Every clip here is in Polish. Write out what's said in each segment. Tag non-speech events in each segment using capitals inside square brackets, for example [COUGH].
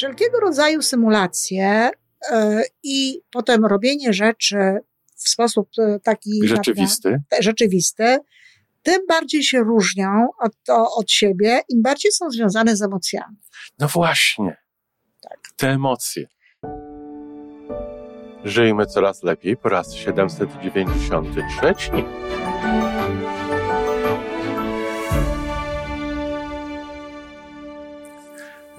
wszelkiego rodzaju symulacje e, i potem robienie rzeczy w sposób e, taki rzeczywisty, naprawdę, rzeczywisty tym bardziej się różnią od, od siebie, im bardziej są związane z emocjami. No właśnie. Tak. Te emocje. Żyjmy coraz lepiej po raz 793.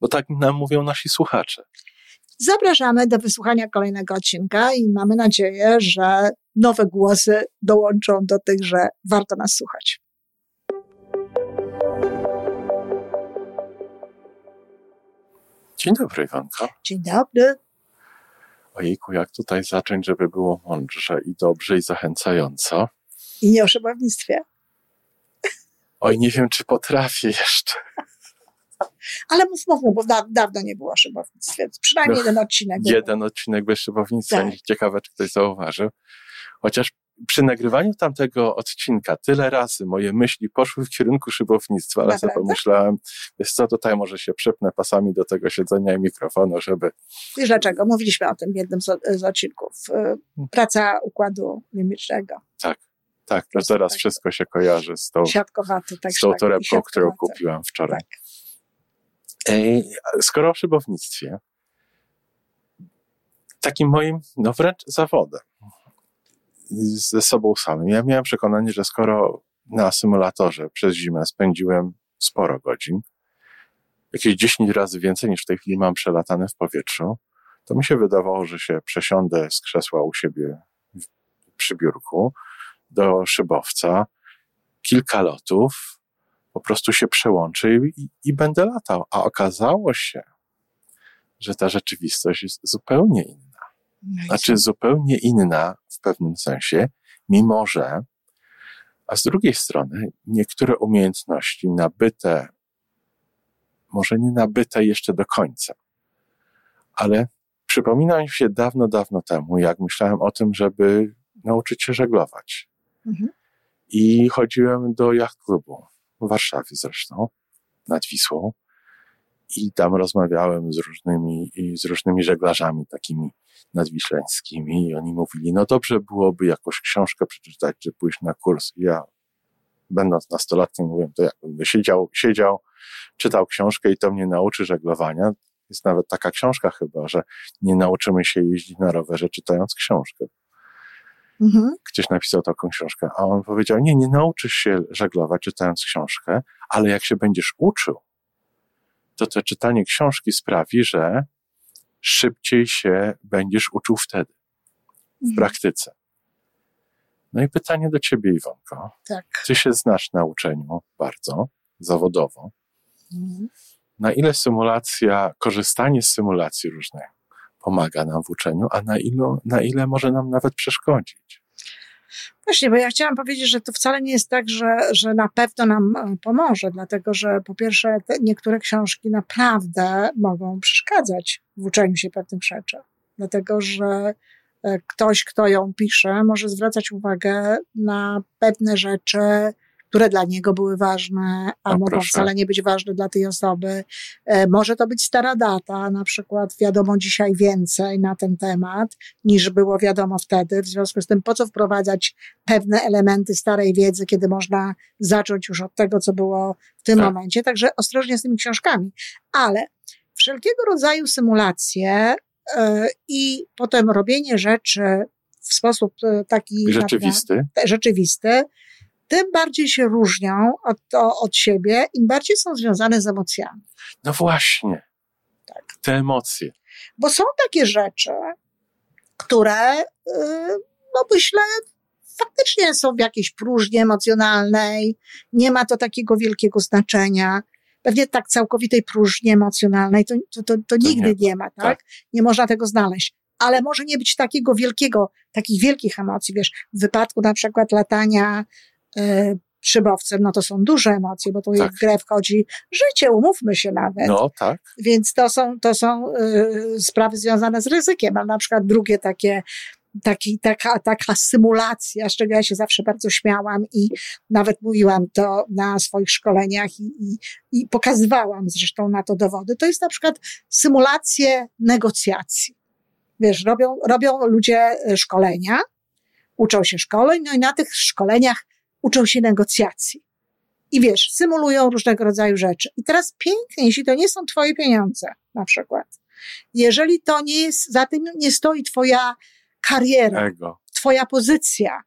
bo tak nam mówią nasi słuchacze. Zapraszamy do wysłuchania kolejnego odcinka i mamy nadzieję, że nowe głosy dołączą do tych, że warto nas słuchać. Dzień dobry, Iwanko. Dzień dobry. Ojejku, jak tutaj zacząć, żeby było mądrze i dobrze i zachęcająco. I nie o szybownictwie. Oj, nie wiem, czy potrafię jeszcze. Ale mów, mów, bo da, dawno nie było o szybownictwie. Przynajmniej no, jeden odcinek. Jeden był. odcinek bez szybownictwa. Tak. Ciekawe, czy ktoś zauważył. Chociaż przy nagrywaniu tamtego odcinka tyle razy moje myśli poszły w kierunku szybownictwa, ale sobie pomyślałem, wiesz co, tutaj może się przypnę pasami do tego siedzenia i mikrofonu, żeby... Wiesz dlaczego? Mówiliśmy o tym w jednym z, z odcinków. Y, praca układu mimicznego. Tak. Tak, to teraz tak. wszystko się kojarzy z tą, tak, z tą torebką, którą kupiłam wczoraj. Tak. Skoro o szybownictwie, takim moim, no wręcz zawodem, ze sobą samym. Ja miałem przekonanie, że skoro na symulatorze przez zimę spędziłem sporo godzin, jakieś 10 razy więcej niż w tej chwili mam przelatane w powietrzu, to mi się wydawało, że się przesiądę z krzesła u siebie przy biurku do szybowca, kilka lotów, po prostu się przełączy i, i będę latał. A okazało się, że ta rzeczywistość jest zupełnie inna. No znaczy zupełnie inna w pewnym sensie, mimo że, a z drugiej strony, niektóre umiejętności nabyte, może nie nabyte jeszcze do końca, ale przypomina mi się dawno, dawno temu, jak myślałem o tym, żeby nauczyć się żeglować. Mhm. I chodziłem do jacht klubu w Warszawie zresztą, nad Wisłą. I tam rozmawiałem z różnymi, z różnymi żeglarzami takimi nadwiślańskimi i oni mówili, no dobrze byłoby jakąś książkę przeczytać, czy pójść na kurs. I ja, będąc nastolatkiem, mówiłem, to jakbym siedział, siedział, czytał książkę i to mnie nauczy żeglowania. Jest nawet taka książka chyba, że nie nauczymy się jeździć na rowerze czytając książkę. Mhm. Ktoś napisał taką książkę, a on powiedział, nie, nie nauczysz się żeglować czytając książkę, ale jak się będziesz uczył, to to czytanie książki sprawi, że szybciej się będziesz uczył wtedy, w mhm. praktyce. No i pytanie do ciebie, Iwonko. Tak. Ty się znasz na uczeniu bardzo, zawodowo. Mhm. Na ile symulacja, korzystanie z symulacji różnych pomaga nam w uczeniu, a na ile, na ile może nam nawet przeszkodzić? Właśnie, bo ja chciałam powiedzieć, że to wcale nie jest tak, że, że na pewno nam e, pomoże, dlatego że po pierwsze niektóre książki naprawdę mogą przeszkadzać w uczeniu się pewnych rzeczy, dlatego że e, ktoś, kto ją pisze, może zwracać uwagę na pewne rzeczy, które dla niego były ważne, a no mogą proszę. wcale nie być ważne dla tej osoby. E, może to być stara data, na przykład wiadomo dzisiaj więcej na ten temat niż było wiadomo wtedy. W związku z tym, po co wprowadzać pewne elementy starej wiedzy, kiedy można zacząć już od tego, co było w tym tak. momencie. Także ostrożnie z tymi książkami. Ale wszelkiego rodzaju symulacje yy, i potem robienie rzeczy w sposób e, taki rzeczywisty, rzeczywisty tym bardziej się różnią od, od siebie, im bardziej są związane z emocjami. No właśnie. Tak. Te emocje. Bo są takie rzeczy, które, yy, no myślę, faktycznie są w jakiejś próżni emocjonalnej, nie ma to takiego wielkiego znaczenia. Pewnie tak całkowitej próżni emocjonalnej to, to, to, to nigdy nie, nie, ma, tak? tak? Nie można tego znaleźć. Ale może nie być takiego wielkiego, takich wielkich emocji, wiesz, w wypadku na przykład latania y, szybowcem, no to są duże emocje, bo to tak. w grę wchodzi życie, umówmy się nawet. No, tak. Więc to są, to są y, sprawy związane z ryzykiem, ale na przykład drugie takie taki, taka, taka symulacja, z czego ja się zawsze bardzo śmiałam i nawet mówiłam to na swoich szkoleniach i, i, i pokazywałam zresztą na to dowody, to jest na przykład symulacje negocjacji. Wiesz, robią, robią ludzie e, szkolenia, uczą się szkoleń, no i na tych szkoleniach uczą się negocjacji. I wiesz, symulują różnego rodzaju rzeczy. I teraz pięknie, jeśli to nie są twoje pieniądze, na przykład. Jeżeli to nie jest, za tym nie stoi twoja kariera, ego. twoja pozycja.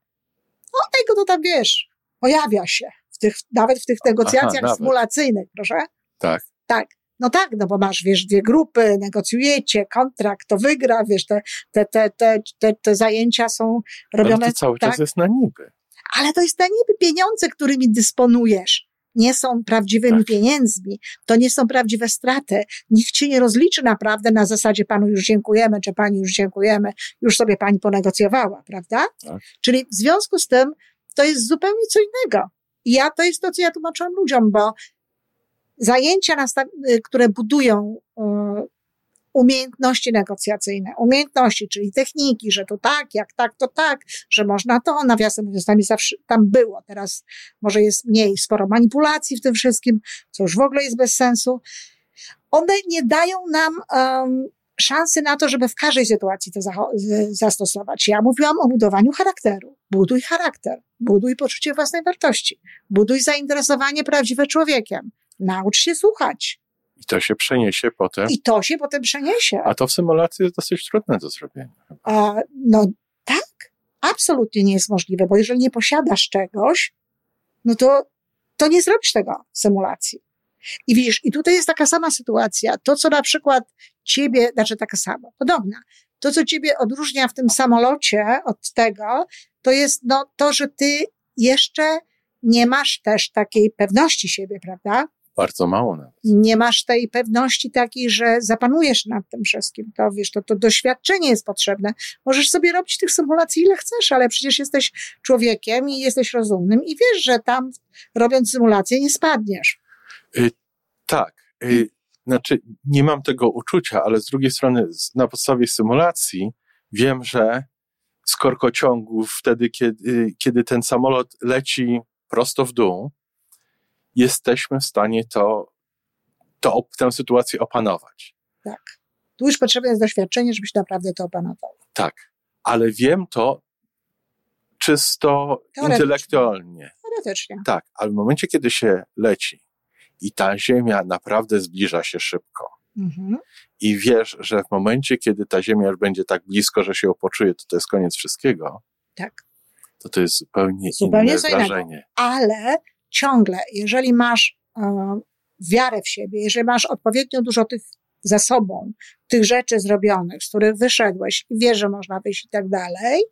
No ego to tam wiesz, pojawia się w tych, nawet w tych negocjacjach Aha, symulacyjnych, proszę. Tak. Tak. No tak, no bo masz, wiesz, dwie grupy, negocjujecie, kontrakt, to wygra, wiesz, te, te, te, te, te, te zajęcia są robione. Ale to cały tak? czas jest na niby. Ale to jest na niby pieniądze, którymi dysponujesz nie są prawdziwymi tak. pieniędzmi, to nie są prawdziwe straty. Nikt ci nie rozliczy naprawdę na zasadzie panu już dziękujemy, czy pani już dziękujemy, już sobie pani ponegocjowała, prawda? Tak. Czyli w związku z tym to jest zupełnie co innego. I ja to jest to, co ja tłumaczyłam ludziom, bo zajęcia, które budują umiejętności negocjacyjne, umiejętności, czyli techniki, że to tak, jak tak, to tak, że można to, nawiasem mówiąc, tam, zawsze, tam było, teraz może jest mniej, sporo manipulacji w tym wszystkim, co już w ogóle jest bez sensu. One nie dają nam um, szansy na to, żeby w każdej sytuacji to zastosować. Ja mówiłam o budowaniu charakteru. Buduj charakter, buduj poczucie własnej wartości, buduj zainteresowanie prawdziwe człowiekiem, naucz się słuchać, i to się przeniesie potem. I to się potem przeniesie. A to w symulacji jest dosyć trudne do zrobienia. A, no tak, absolutnie nie jest możliwe, bo jeżeli nie posiadasz czegoś, no to, to nie zrobisz tego w symulacji. I widzisz, i tutaj jest taka sama sytuacja. To, co na przykład ciebie, znaczy taka sama, podobna, to, co ciebie odróżnia w tym samolocie od tego, to jest no, to, że ty jeszcze nie masz też takiej pewności siebie, prawda? Bardzo mało nawet. Nie masz tej pewności takiej, że zapanujesz nad tym wszystkim. To wiesz, to, to doświadczenie jest potrzebne. Możesz sobie robić tych symulacji ile chcesz, ale przecież jesteś człowiekiem i jesteś rozumnym i wiesz, że tam robiąc symulację nie spadniesz. Y, tak. Y, znaczy, nie mam tego uczucia, ale z drugiej strony na podstawie symulacji wiem, że z korkociągów wtedy, kiedy, kiedy ten samolot leci prosto w dół, jesteśmy w stanie to, to, tę sytuację opanować. Tak. Tu już potrzebne jest doświadczenie, żebyś naprawdę to opanował. Tak, ale wiem to czysto intelektualnie. Teoretycznie. Tak, ale w momencie, kiedy się leci i ta Ziemia naprawdę zbliża się szybko mhm. i wiesz, że w momencie, kiedy ta Ziemia już będzie tak blisko, że się ją poczuje, to to jest koniec wszystkiego. Tak. To to jest zupełnie, zupełnie inne wrażenie. Ale ciągle, jeżeli masz e, wiarę w siebie, jeżeli masz odpowiednio dużo tych za sobą, tych rzeczy zrobionych, z których wyszedłeś i wiesz, że można wyjść i tak dalej,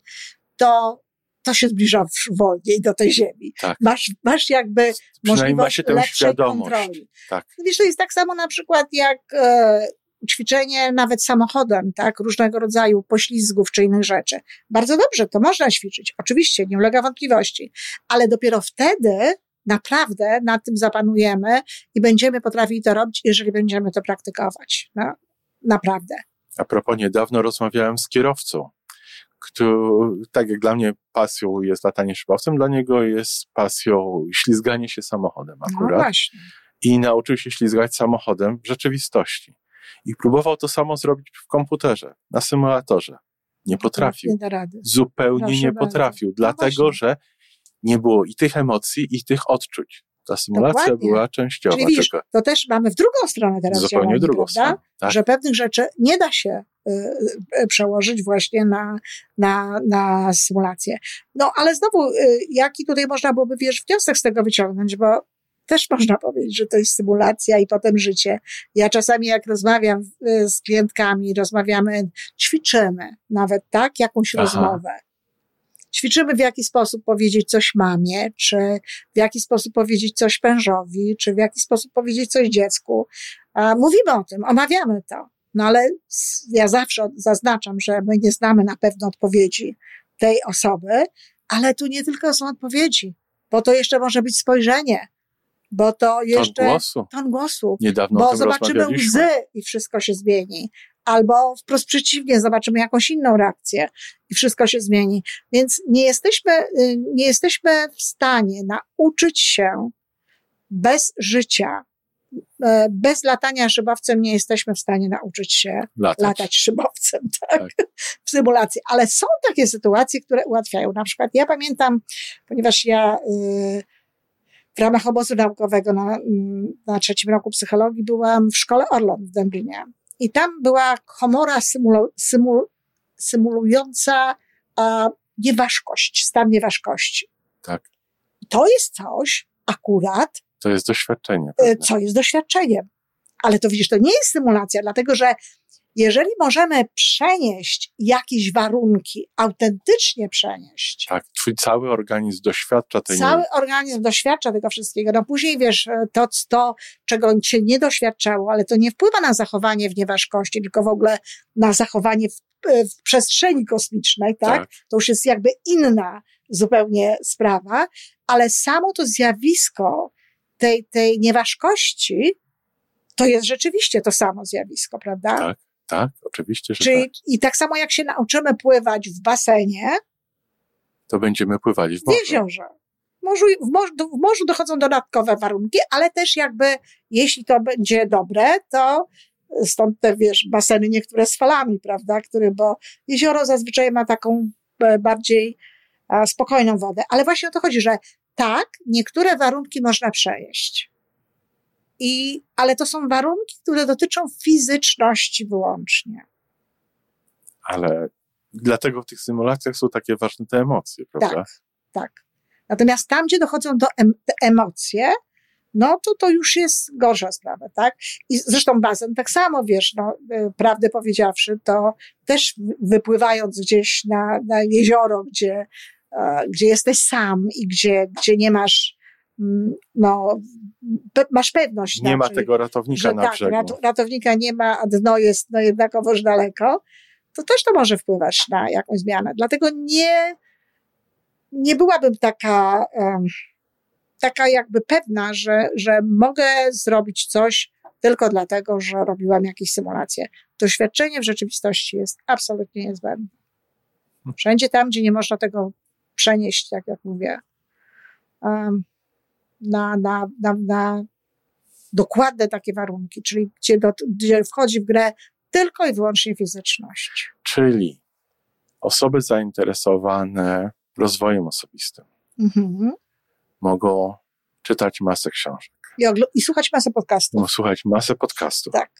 to to się zbliża wolniej do tej ziemi. Tak. Masz, masz jakby możliwość się lepszej świadomość. kontroli. Tak. Wiesz, to jest tak samo na przykład jak e, ćwiczenie nawet samochodem, tak, różnego rodzaju poślizgów czy innych rzeczy. Bardzo dobrze, to można ćwiczyć. Oczywiście, nie ulega wątpliwości. Ale dopiero wtedy naprawdę nad tym zapanujemy i będziemy potrafili to robić, jeżeli będziemy to praktykować. No, naprawdę. A propos, niedawno rozmawiałem z kierowcą, który, tak jak dla mnie pasją jest latanie szybowcem, dla niego jest pasją ślizganie się samochodem no akurat. No właśnie. I nauczył się ślizgać samochodem w rzeczywistości. I próbował to samo zrobić w komputerze, na symulatorze. Nie potrafił. Nie Zupełnie Proszę nie potrafił, bardzo. No dlatego no że nie było i tych emocji, i tych odczuć. Ta symulacja Dokładnie. była częściowa. Czyli widzisz, to też mamy w drugą stronę teraz Zupełnie działanie, drugą? Stronę, tak. Że pewnych rzeczy nie da się y, y, przełożyć właśnie na, na, na symulację. No ale znowu, y, jaki tutaj można byłoby, wiesz, wniosek z tego wyciągnąć, bo też można powiedzieć, że to jest symulacja i potem życie. Ja czasami jak rozmawiam z klientkami, rozmawiamy, ćwiczymy nawet, tak, jakąś Aha. rozmowę Ćwiczymy w jaki sposób powiedzieć coś mamie, czy w jaki sposób powiedzieć coś mężowi, czy w jaki sposób powiedzieć coś dziecku. Mówimy o tym, omawiamy to. No ale ja zawsze zaznaczam, że my nie znamy na pewno odpowiedzi tej osoby, ale tu nie tylko są odpowiedzi, bo to jeszcze może być spojrzenie, bo to jeszcze ton głosu. Ton głosu Niedawno bo zobaczymy łzy i wszystko się zmieni. Albo wprost przeciwnie, zobaczymy jakąś inną reakcję i wszystko się zmieni. Więc nie jesteśmy, y, nie jesteśmy w stanie nauczyć się bez życia, e, bez latania szybowcem nie jesteśmy w stanie nauczyć się latać, latać szybowcem, [LAUGHS] tak? tak? W symulacji. Ale są takie sytuacje, które ułatwiają. Na przykład ja pamiętam, ponieważ ja, yy, w ramach obozu naukowego na, na trzecim roku psychologii byłam w szkole Orlon w Dęblinie. I tam była komora symulu, symul, symulująca a, nieważkość, stan nieważkości. Tak. To jest coś akurat. To jest doświadczenie. E, pewnie. Co jest doświadczeniem. Ale to widzisz, to nie jest symulacja, dlatego że jeżeli możemy przenieść jakieś warunki, autentycznie przenieść. Tak, twój cały organizm doświadcza tej Cały organizm doświadcza tego wszystkiego. No później wiesz, to, to, czego cię nie doświadczało, ale to nie wpływa na zachowanie w nieważkości, tylko w ogóle na zachowanie w, w przestrzeni kosmicznej, tak? tak? To już jest jakby inna zupełnie sprawa, ale samo to zjawisko tej, tej nieważkości, to jest rzeczywiście to samo zjawisko, prawda? Tak. Tak, oczywiście, że Czyli, tak. I tak samo jak się nauczymy pływać w basenie, to będziemy pływali w morzu. W jeziorze. W morzu, w, morzu, w morzu dochodzą dodatkowe warunki, ale też jakby, jeśli to będzie dobre, to stąd te, wiesz, baseny niektóre z falami, prawda, który, bo jezioro zazwyczaj ma taką e, bardziej spokojną wodę. Ale właśnie o to chodzi, że tak, niektóre warunki można przejeść. I, ale to są warunki, które dotyczą fizyczności wyłącznie. Ale dlatego w tych symulacjach są takie ważne te emocje, prawda? Tak, tak. Natomiast tam, gdzie dochodzą do em emocje, no to to już jest gorsza sprawa, tak? I zresztą bazen tak samo, wiesz, no, y, prawdę powiedziawszy, to też wypływając gdzieś na, na jezioro, gdzie, e, gdzie jesteś sam i gdzie, gdzie nie masz No, masz pewność. Nie ma tego ratownika że na tak, brzegu. ratownika nie ma, a dno jest no, jednakowoż daleko, to też to może wpływać na jakąś zmianę. Dlatego nie, nie byłabym taka, um, taka jakby pewna, że, że mogę zrobić coś tylko dlatego, że robiłam jakieś symulacje. Doświadczenie w rzeczywistości jest absolutnie niezbędne. Wszędzie tam, gdzie nie można tego przenieść, tak jak mówię, um, na, na, na, na dokładne takie warunki, czyli gdzie, do, gdzie wchodzi w grę tylko i wyłącznie fizyczność. Czyli osoby zainteresowane rozwojem osobistym mhm. mogą czytać masę książek. I, I, słuchać masę podcastów. Mogą słuchać masę podcastów. Tak.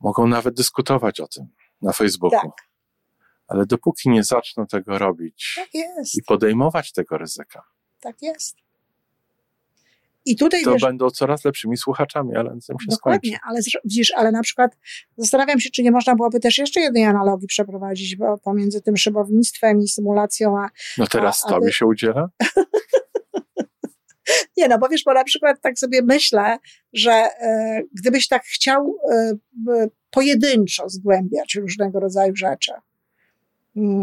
Mogą nawet dyskutować o tym na Facebooku. Tak. Ale dopóki nie zaczną tego robić tak i podejmować tego ryzyka, tak jest. I tutaj to wiesz, będą coraz lepszymi słuchaczami, ale tym się Dokładnie, skończy. ale widzisz, ale na przykład zastanawiam się, czy nie można byłoby też jeszcze jednej analogii przeprowadzić bo pomiędzy tym szybownictwem i symulacją, a... No teraz a, a tobie się udziela? [LAUGHS] nie, no bo wiesz, bo na przykład tak sobie myślę, że e, gdybyś tak chciał e, pojedynczo zgłębiać różnego rodzaju rzeczy,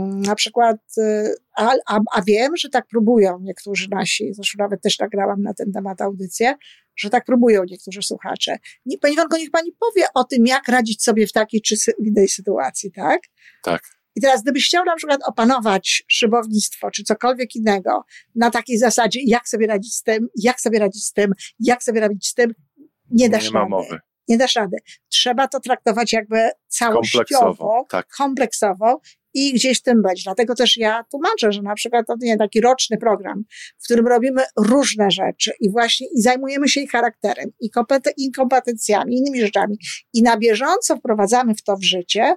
na przykład, y, a, a, a, wiem, że tak próbują niektórzy nasi, zresztą nawet też nagrałam na ten temat audycję, że tak próbują niektórzy słuchacze. Nie, Pani Wanko, niech Pani powie o tym, jak radzić sobie w takiej czy innej sytuacji, tak? Tak. I teraz, gdybyś chciał na przykład opanować szybownictwo, czy cokolwiek innego, na takiej zasadzie, jak sobie radzić z tym, jak sobie radzić z tym, jak sobie radzić z tym, nie dasz nie ma rady. mowy. Nie dasz rady. Trzeba to traktować jakby całościowo, kompleksowo, tak. kompleksowo i gdzieś w tym być. Dlatego też ja tłumaczę, że na przykład to nie taki roczny program, w którym robimy różne rzeczy i właśnie i zajmujemy się ich charakterem, i, i kompetencjami, innymi rzeczami i na bieżąco wprowadzamy w to w życie,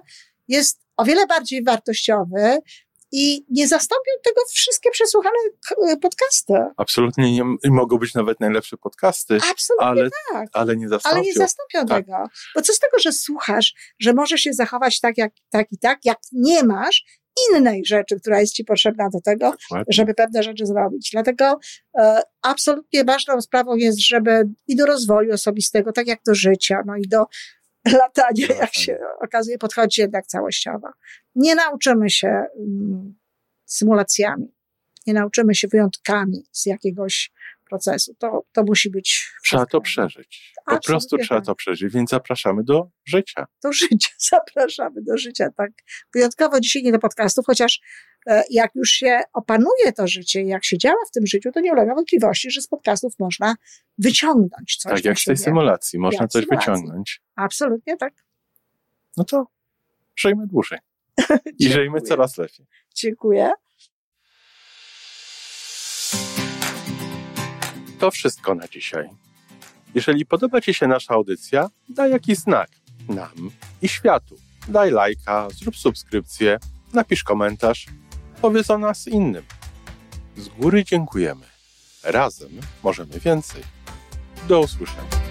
jest o wiele bardziej wartościowy i nie zastąpią tego wszystkie przesłuchane podcasty. Absolutnie nie, mogą być nawet najlepsze podcasty. Absolutnie ale, tak. Ale nie zastąpią. Ale nie zastąpią tak. tego. Bo co z tego, że słuchasz, że możesz się zachować tak, jak, tak i tak, jak nie masz innej rzeczy, która jest ci potrzebna do tego, Dokładnie. żeby pewne rzeczy zrobić. Dlatego e, absolutnie ważną sprawą jest, żeby i do rozwoju osobistego, tak jak do życia, no i do [LAUGHS] latania, jak się okazuje, podchodzić jednak całościowo. Nie nauczymy się mm, symulacjami, nie nauczymy się wyjątkami z jakiegoś procesu. To, to musi być. Trzeba to przeżyć. Po Absolutnie prostu trzeba tak. to przeżyć, więc zapraszamy do życia. do życia. [LAUGHS] Zapraszamy do życia, tak. Wyjątkowo dzisiaj nie do podcastów, chociaż jak już się opanuje to życie, jak się działa w tym życiu, to nie ulega wątpliwości, że z podcastów można wyciągnąć coś. tak jak z tej symulacji. Można Jak coś symulacji. wyciągnąć. Absolutnie tak. No to żyjmy dłużej. [LAUGHS] I żyjmy coraz lepiej. Dziękuję. To wszystko na dzisiaj. Jeżeli podoba Ci się nasza audycja, daj jakiś znak nam i światu. Daj lajka, zrób subskrypcję, napisz komentarz, powiedz o nas innym. Z góry dziękujemy. Razem możemy więcej. Do usłyszenia.